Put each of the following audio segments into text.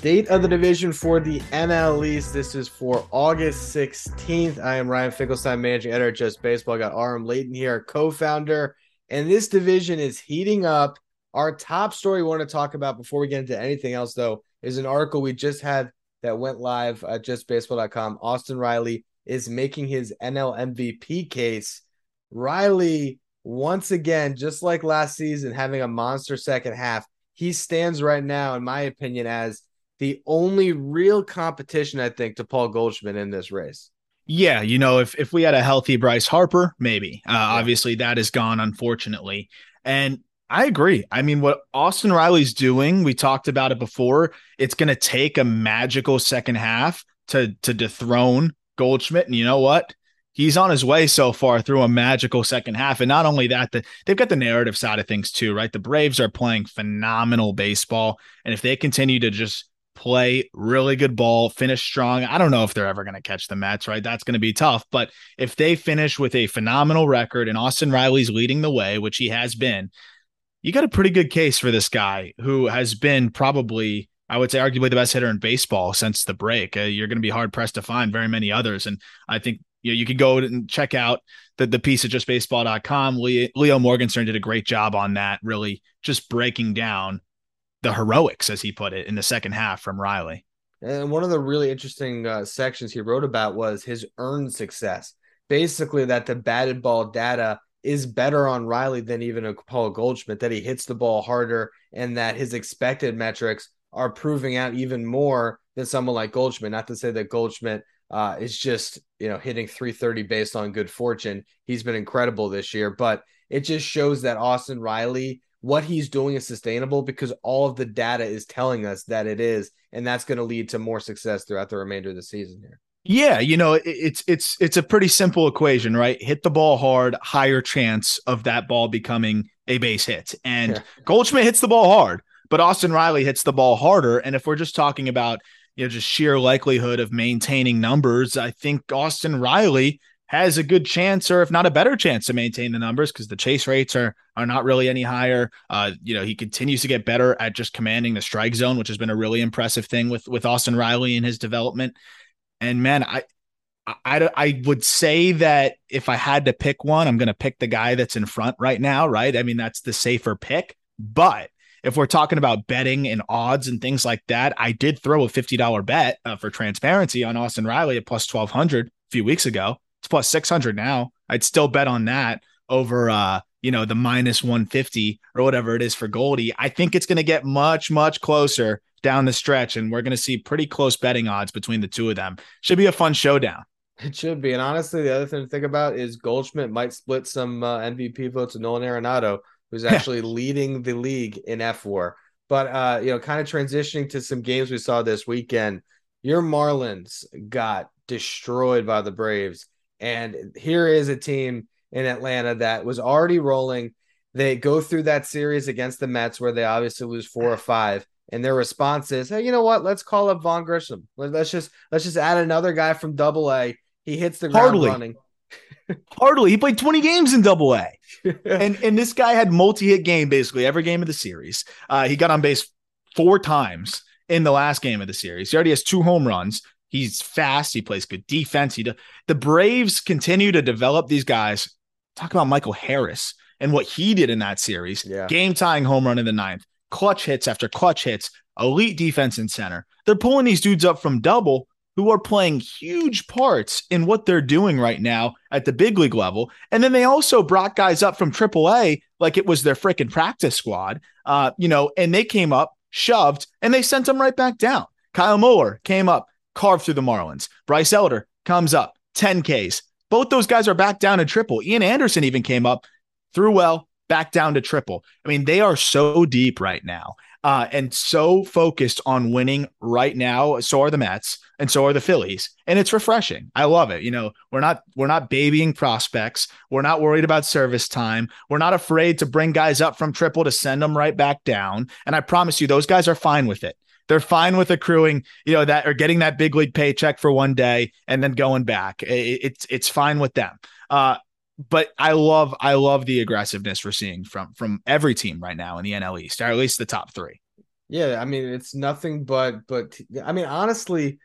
State of the division for the NL East. This is for August 16th. I am Ryan Finkelstein, managing editor at Just Baseball. I got Aram Leighton here, co founder. And this division is heating up. Our top story we want to talk about before we get into anything else, though, is an article we just had that went live at justbaseball.com. Austin Riley is making his NL MVP case. Riley, once again, just like last season, having a monster second half, he stands right now, in my opinion, as the only real competition, I think, to Paul Goldschmidt in this race. Yeah, you know, if if we had a healthy Bryce Harper, maybe. Uh, yeah. Obviously, that is gone, unfortunately. And I agree. I mean, what Austin Riley's doing, we talked about it before. It's going to take a magical second half to to dethrone Goldschmidt. And you know what? He's on his way so far through a magical second half. And not only that, the, they've got the narrative side of things too, right? The Braves are playing phenomenal baseball. And if they continue to just play really good ball, finish strong. I don't know if they're ever going to catch the Mets, right? That's going to be tough. But if they finish with a phenomenal record and Austin Riley's leading the way, which he has been, you got a pretty good case for this guy who has been probably, I would say, arguably the best hitter in baseball since the break. Uh, you're going to be hard pressed to find very many others. And I think you know, you go and check out the, the piece at justbaseball.com. Leo, Leo Morgenstern did a great job on that, really just breaking down the heroics, as he put it, in the second half from Riley. And one of the really interesting uh, sections he wrote about was his earned success. Basically, that the batted ball data is better on Riley than even a Paul Goldschmidt, that he hits the ball harder and that his expected metrics are proving out even more than someone like Goldschmidt. Not to say that Goldschmidt uh, is just, you know, hitting 330 based on good fortune. He's been incredible this year, but it just shows that Austin Riley, what he's doing is sustainable because all of the data is telling us that it is. And that's going to lead to more success throughout the remainder of the season here. Yeah, you know, it's it's it's a pretty simple equation, right? Hit the ball hard, higher chance of that ball becoming a base hit. And yeah. Goldschmidt hits the ball hard, but Austin Riley hits the ball harder. And if we're just talking about, you know, just sheer likelihood of maintaining numbers, I think Austin Riley has a good chance, or if not a better chance, to maintain the numbers because the chase rates are are not really any higher. Uh, you know, he continues to get better at just commanding the strike zone, which has been a really impressive thing with with Austin Riley in his development. And man, I, I, I would say that if I had to pick one, I'm going to pick the guy that's in front right now, right? I mean, that's the safer pick. But if we're talking about betting and odds and things like that, I did throw a $50 bet uh, for transparency on Austin Riley at plus 1200 a few weeks ago. It's plus 600 now. I'd still bet on that over, uh, you know, the minus 150 or whatever it is for Goldie. I think it's going to get much, much closer down the stretch, and we're going to see pretty close betting odds between the two of them. Should be a fun showdown. It should be. And honestly, the other thing to think about is Goldschmidt might split some uh, MVP votes with Nolan Arenado, who's actually leading the league in fWAR. But uh, you know, kind of transitioning to some games we saw this weekend. Your Marlins got destroyed by the Braves, and here is a team in Atlanta that was already rolling. They go through that series against the Mets where they obviously lose four or five and their response is, "Hey, you know what? Let's call up Vaughn Grissom. Let's just let's just add another guy from Double A. He hits the ground Hardly. running." Hardly, he played 20 games in Double A, and and this guy had multi-hit game basically every game of the series. Uh, he got on base four times in the last game of the series. He already has two home runs. He's fast. He plays good defense. He the Braves continue to develop these guys. Talk about Michael Harris and what he did in that series. Yeah. Game tying home run in the ninth clutch hits after clutch hits, elite defense in center. They're pulling these dudes up from double who are playing huge parts in what they're doing right now at the big league level. And then they also brought guys up from AAA like it was their freaking practice squad, uh, you know, and they came up, shoved, and they sent them right back down. Kyle Muller came up, carved through the Marlins. Bryce Elder comes up, 10 Ks. Both those guys are back down in triple. Ian Anderson even came up, threw well, back down to triple. I mean, they are so deep right now uh, and so focused on winning right now. So are the Mets and so are the Phillies. And it's refreshing. I love it. You know, we're not we're not babying prospects. We're not worried about service time. We're not afraid to bring guys up from triple to send them right back down. And I promise you, those guys are fine with it. They're fine with accruing, you know, that or getting that big league paycheck for one day and then going back. It, it's it's fine with them. Uh, but I love I love the aggressiveness we're seeing from from every team right now in the NL East, or at least the top three. Yeah, I mean it's nothing but but I mean honestly,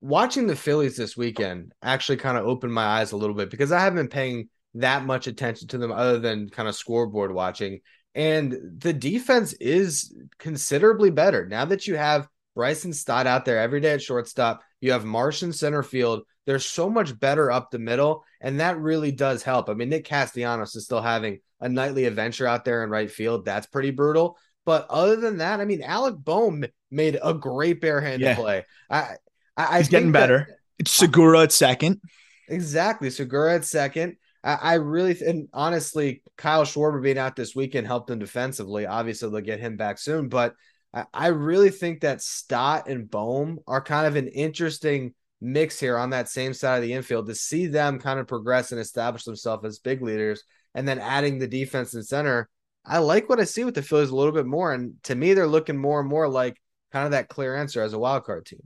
watching the Phillies this weekend actually kind of opened my eyes a little bit because I haven't been paying that much attention to them other than kind of scoreboard watching. And the defense is considerably better now that you have Bryson Stott out there every day at shortstop. You have Marsh in center field. They're so much better up the middle, and that really does help. I mean, Nick Castellanos is still having a nightly adventure out there in right field. That's pretty brutal. But other than that, I mean, Alec Bohm made a great barehanded yeah. play. I, I, he's getting better. That, it's Segura at second. Exactly, Segura at second. I, really and honestly, Kyle Schwarber being out this weekend helped them defensively. Obviously, they'll get him back soon, but I, I really think that Stott and Bohm are kind of an interesting mix here on that same side of the infield to see them kind of progress and establish themselves as big leaders, and then adding the defense and center. I like what I see with the Phillies a little bit more, and to me, they're looking more and more like kind of that clear answer as a wild card team.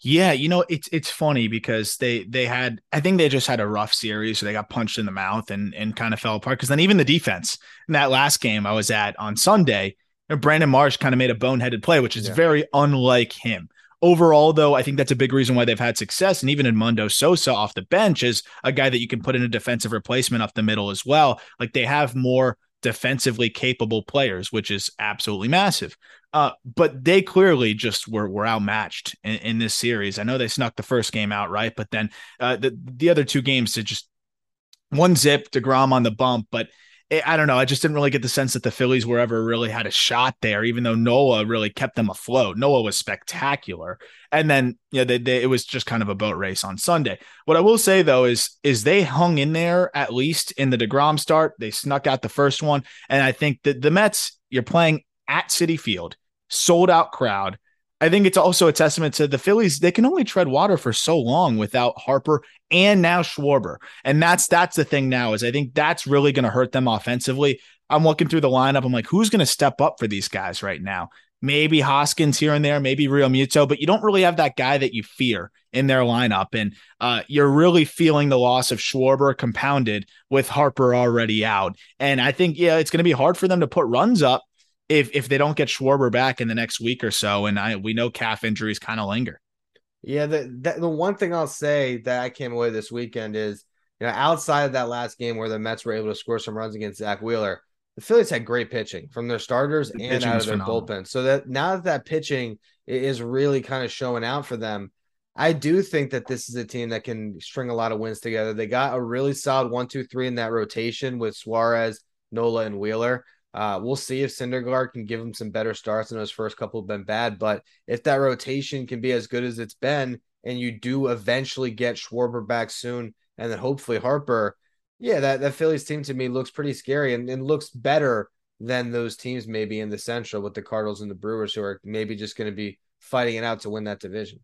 Yeah, you know, it's it's funny because they they had I think they just had a rough series, so they got punched in the mouth and and kind of fell apart. Because then even the defense in that last game I was at on Sunday, Brandon Marsh kind of made a boneheaded play, which is yeah. very unlike him. Overall, though, I think that's a big reason why they've had success. And even in Edmundo Sosa off the bench is a guy that you can put in a defensive replacement up the middle as well. Like they have more defensively capable players, which is absolutely massive. Uh, but they clearly just were were outmatched in, in, this series. I know they snuck the first game out, right? But then uh, the the other two games, to just one zip, Degrom on the bump, but it, I don't know. I just didn't really get the sense that the Phillies were ever really had a shot there, even though Noah really kept them afloat. Noah was spectacular, and then you know they, they, it was just kind of a boat race on Sunday. What I will say though is is they hung in there at least in the Degrom start. They snuck out the first one, and I think that the Mets you're playing at Citi Field, sold out crowd. I think it's also a testament to the Phillies. They can only tread water for so long without Harper and now Schwarber. And that's that's the thing now is I think that's really going to hurt them offensively. I'm looking through the lineup. I'm like, who's going to step up for these guys right now? Maybe Hoskins here and there, maybe Realmuto, but you don't really have that guy that you fear in their lineup. And uh, you're really feeling the loss of Schwarber compounded with Harper already out. And I think, yeah, it's going to be hard for them to put runs up if if they don't get Schwarber back in the next week or so, and I we know calf injuries kind of linger. Yeah, the, the the one thing I'll say that I came away this weekend is, you know, outside of that last game where the Mets were able to score some runs against Zack Wheeler, the Phillies had great pitching from their starters the and out of their phenomenal. bullpen. So that now that that pitching is really kind of showing out for them, I do think that this is a team that can string a lot of wins together. They got a really solid one, two, three in that rotation with Suarez, Nola, and Wheeler. Uh, we'll see if Syndergaard can give him some better starts. And those first couple have been bad, but if that rotation can be as good as it's been, and you do eventually get Schwarber back soon, and then hopefully Harper, yeah, that that Phillies team to me looks pretty scary and, and looks better than those teams maybe in the Central with the Cardinals and the Brewers, who are maybe just going to be fighting it out to win that division.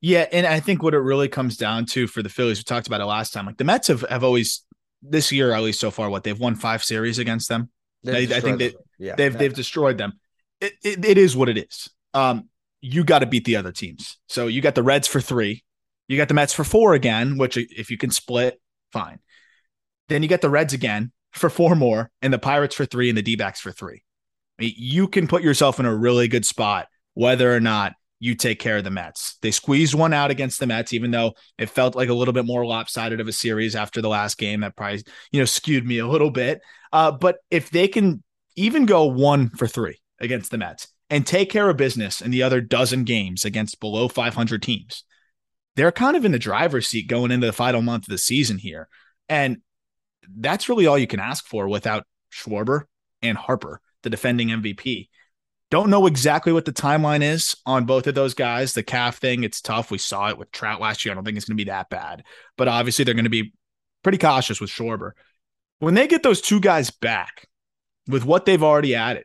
Yeah, and I think what it really comes down to for the Phillies, we talked about it last time. Like the Mets have, have always this year, at least so far, what they've won five series against them. I, I, think that yeah, they've they've destroyed them. It, it, it is what it is. Um, you got to beat the other teams. So you got the Reds for three, you got the Mets for four again. Which if you can split, fine. Then you get the Reds again for four more, and the Pirates for three, and the D backs for three. I mean, you can put yourself in a really good spot, whether or not you take care of the Mets. They squeezed one out against the Mets, even though it felt like a little bit more lopsided of a series after the last game. That probably, you know, skewed me a little bit. Uh, but if they can even go one for three against the Mets and take care of business in the other dozen games against below 500 teams, they're kind of in the driver's seat going into the final month of the season here. And that's really all you can ask for without Schwarber and Harper, the defending MVP. Don't know exactly what the timeline is on both of those guys. The calf thing, it's tough. We saw it with Trout last year. I don't think it's going to be that bad, but obviously they're going to be pretty cautious with Schwarber. When they get those two guys back with what they've already added,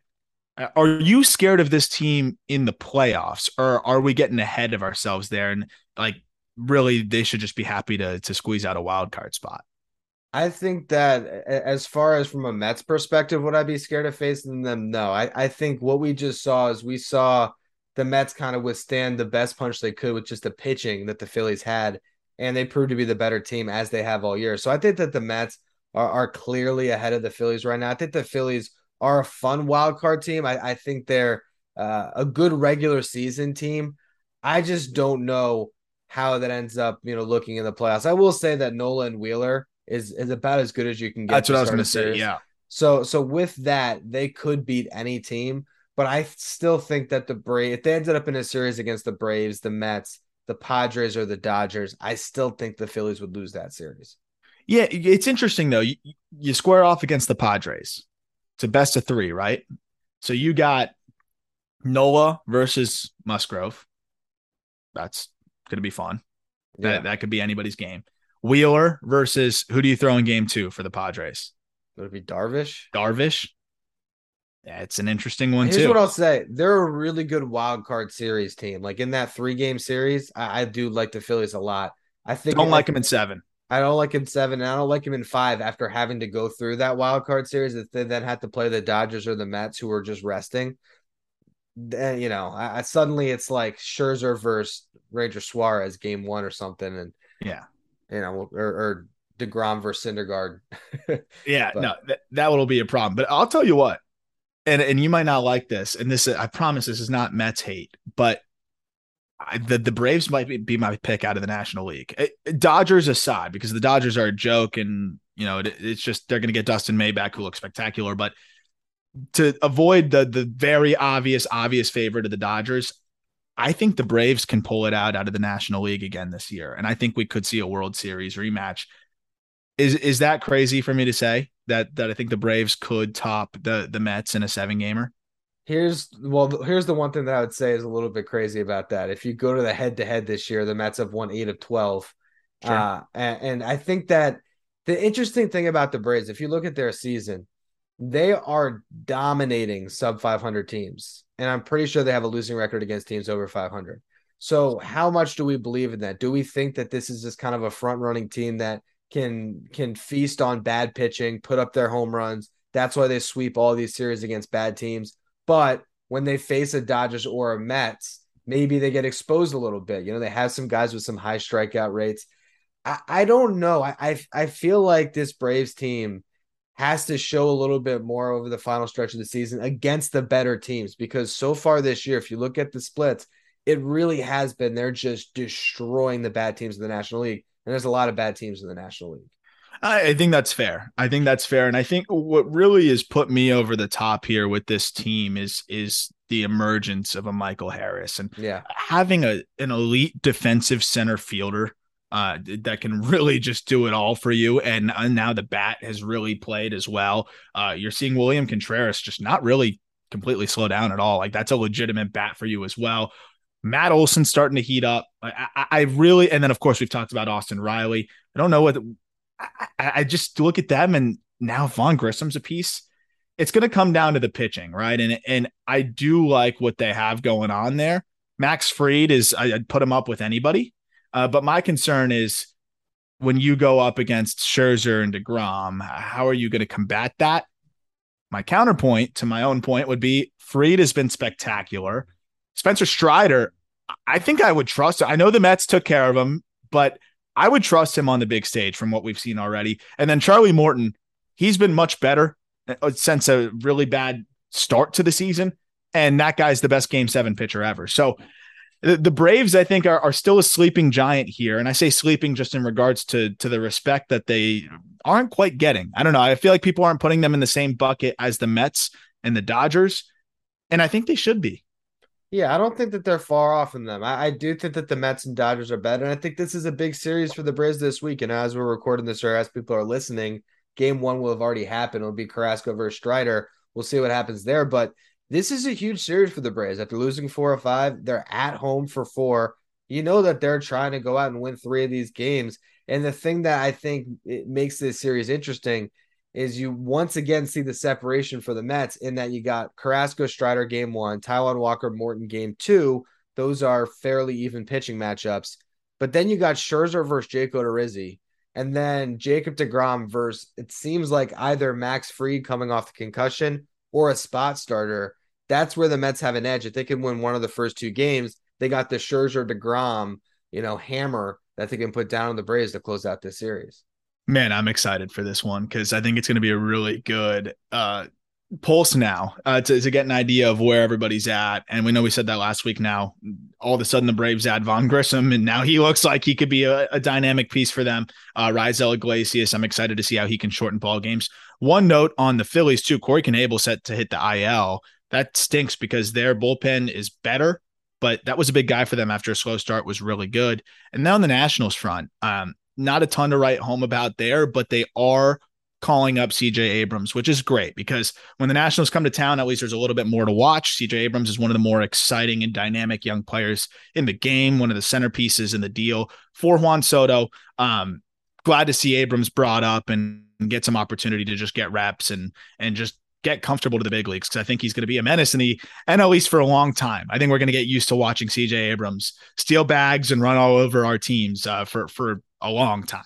are you scared of this team in the playoffs or are we getting ahead of ourselves there and like really they should just be happy to to squeeze out a wild card spot? I think that as far as from a Mets perspective, would I be scared of facing them? No. I, I think what we just saw is we saw the Mets kind of withstand the best punch they could with just the pitching that the Phillies had, and they proved to be the better team as they have all year. So I think that the Mets are, are clearly ahead of the Phillies right now. I think the Phillies are a fun wild card team. I, I think they're uh, a good regular season team. I just don't know how that ends up, you know, looking in the playoffs. I will say that Nola and Wheeler is is about as good as you can get. That's what I was going to say. Yeah. So so with that, they could beat any team, but I still think that the Braves, if they ended up in a series against the Braves, the Mets, the Padres, or the Dodgers, I still think the Phillies would lose that series. Yeah, it's interesting though. You, you square off against the Padres. It's a best of three, right? So you got Nola versus Musgrove. That's going to be fun. Yeah. That, that could be anybody's game. Wheeler versus who do you throw in game two for the Padres? Would it be Darvish? Darvish. Yeah, it's an interesting one Here's too. what I'll say: they're a really good wild card series team. Like in that three game series, I, I do like the Phillies a lot. I think I Don't like them in seven. I don't like him seven, and I don't like him in five. After having to go through that wild card series, that they then had to play the Dodgers or the Mets, who were just resting, then you know, I, I suddenly it's like Scherzer versus Ranger Suarez game one or something, and Yeah. You know, or, or Degrom versus Syndergaard. Yeah, But- no, that, that will be a problem. But I'll tell you what, and and you might not like this, and this I promise this is not Mets hate, but I, the the Braves might be, be my pick out of the National League. Eh, Dodgers aside, because the Dodgers are a joke, and you know it, it's just they're going to get Dustin May back, who looks spectacular. But to avoid the the very obvious obvious favorite of the Dodgers. I think the Braves can pull it out out of the National League again this year, and I think we could see a World Series rematch. Is is that crazy for me to say that that I think the Braves could top the the Mets in a seven gamer? Here's well, here's the one thing that I would say is a little bit crazy about that. If you go to the head to head this year, the Mets have won eight of twelve, Sure. uh, and, and I think that the interesting thing about the Braves, if you look at their season, they are dominating sub 500 teams, and I'm pretty sure they have a losing record against teams over 500. So, how much do we believe in that? Do we think that this is just kind of a front running team that can can feast on bad pitching, put up their home runs? That's why they sweep all these series against bad teams. But when they face a Dodgers or a Mets, maybe they get exposed a little bit. You know, they have some guys with some high strikeout rates. I, I don't know. I, I I feel like this Braves team has to show a little bit more over the final stretch of the season against the better teams because so far this year, if you look at the splits, it really has been they're just destroying the bad teams in the National League. And there's a lot of bad teams in the National League. I, I think that's fair. I think that's fair, and I think what really has put me over the top here with this team is is the emergence of a Michael Harris and Yeah. having a an elite defensive center fielder uh, that can really just do it all for you. And, and now the bat has really played as well. Uh, you're seeing William Contreras just not really completely slow down at all. Like that's a legitimate bat for you as well. Matt Olson starting to heat up. I, I, I really, and then of course we've talked about Austin Riley. I don't know what I, I I just look at them and now Vaughn Grissom's a piece. It's going to come down to the pitching, right? And and I do like what they have going on there. Max Fried is I, I'd put him up with anybody, uh, but my concern is when you go up against Scherzer and Degrom, how are you going to combat that? My counterpoint to my own point would be Fried has been spectacular. Spencer Strider, I think I would trust. I know the Mets took care of him, but I would trust him on the big stage from what we've seen already. And then Charlie Morton, he's been much better uh, since a really bad start to the season. And that guy's the best game seven pitcher ever. So the, Braves, I think, are, are still a sleeping giant here. And I say sleeping just in regards to, to the respect that they aren't quite getting. I don't know. I feel like people aren't putting them in the same bucket as the Mets and the Dodgers. And I think they should be. Yeah, I don't think that they're far off from them. I, I do think that the Mets and Dodgers are better. And I think this is a big series for the Braves this week. And as we're recording this or as people are listening, game one will have already happened. It'll be Carrasco versus Strider. We'll see what happens there. But this is a huge series for the Braves. After losing four or five, they're at home for four. You know that they're trying to go out and win three of these games. And the thing that I think makes this series interesting is you once again see the separation for the Mets in that you got Carrasco Strider game one, Taijuan Walker Morton game two. Those are fairly even pitching matchups. But then you got Scherzer versus Jake Odorizzi, and then Jacob DeGrom versus it seems like either Max Fried coming off the concussion or a spot starter. That's where the Mets have an edge. If they can win one of the first two games, they got the Scherzer Degrom, you know, hammer that they can put down on the Braves to close out this series. Man, I'm excited for this one because I think it's going to be a really good uh, pulse now uh, to, to get an idea of where everybody's at. And we know we said that last week. Now, all of a sudden, the Braves add Vaughn Grissom, and now he looks like he could be a, a dynamic piece for them. Uh, Raisel Iglesias, I'm excited to see how he can shorten ball games. One note on the Phillies, too Corey Knebel set to hit the IL. That stinks because their bullpen is better, but that was a big guy for them after a slow start, was really good. And now on the Nationals front, um, not a ton to write home about there, but they are calling up CJ Abrams, which is great because when the Nationals come to town, at least there's a little bit more to watch. CJ Abrams is one of the more exciting and dynamic young players in the game, one of the centerpieces in the deal for Juan Soto. Um, glad to see Abrams brought up and get some opportunity to just get reps and and just get comfortable to the big leagues because I think he's going to be a menace in the NL East for a long time. I think we're going to get used to watching CJ Abrams steal bags and run all over our teams uh, for for a long time.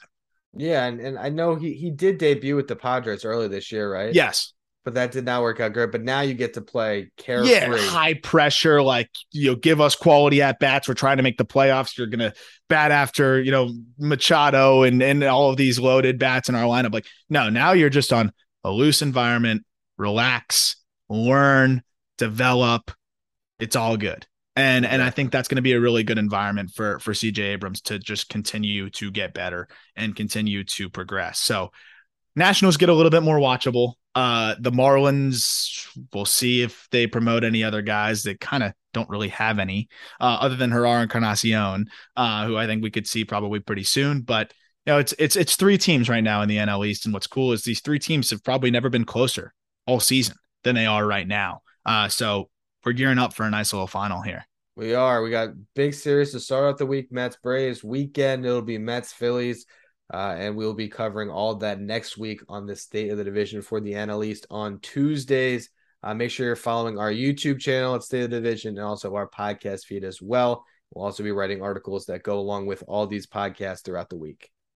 Yeah, and, and I know he he did debut with the Padres earlier this year, right? Yes. But that did not work out good. But now you get to play carefree. Yeah, high pressure, like you know, give us quality at bats. We're trying to make the playoffs. You're gonna bat after, you know, Machado and and all of these loaded bats in our lineup. Like, no, now you're just on a loose environment, relax, learn, develop. It's all good and and I think that's going to be a really good environment for for CJ Abrams to just continue to get better and continue to progress. So Nationals get a little bit more watchable. Uh, the Marlins, we'll see if they promote any other guys. They kind of don't really have any uh, other than Jerar Encarnacion, uh, who I think we could see probably pretty soon. But you know, it's it's it's three teams right now in the NL East, and what's cool is these three teams have probably never been closer all season than they are right now. Uh, so we're gearing up for a nice little final here. We are. We got big series to start out the week. Mets Braves weekend. It'll be Mets Phillies, uh, and we'll be covering all that next week on the state of the division for the NL East on Tuesdays. Uh, make sure you're following our YouTube channel at State of the Division and also our podcast feed as well. We'll also be writing articles that go along with all these podcasts throughout the week.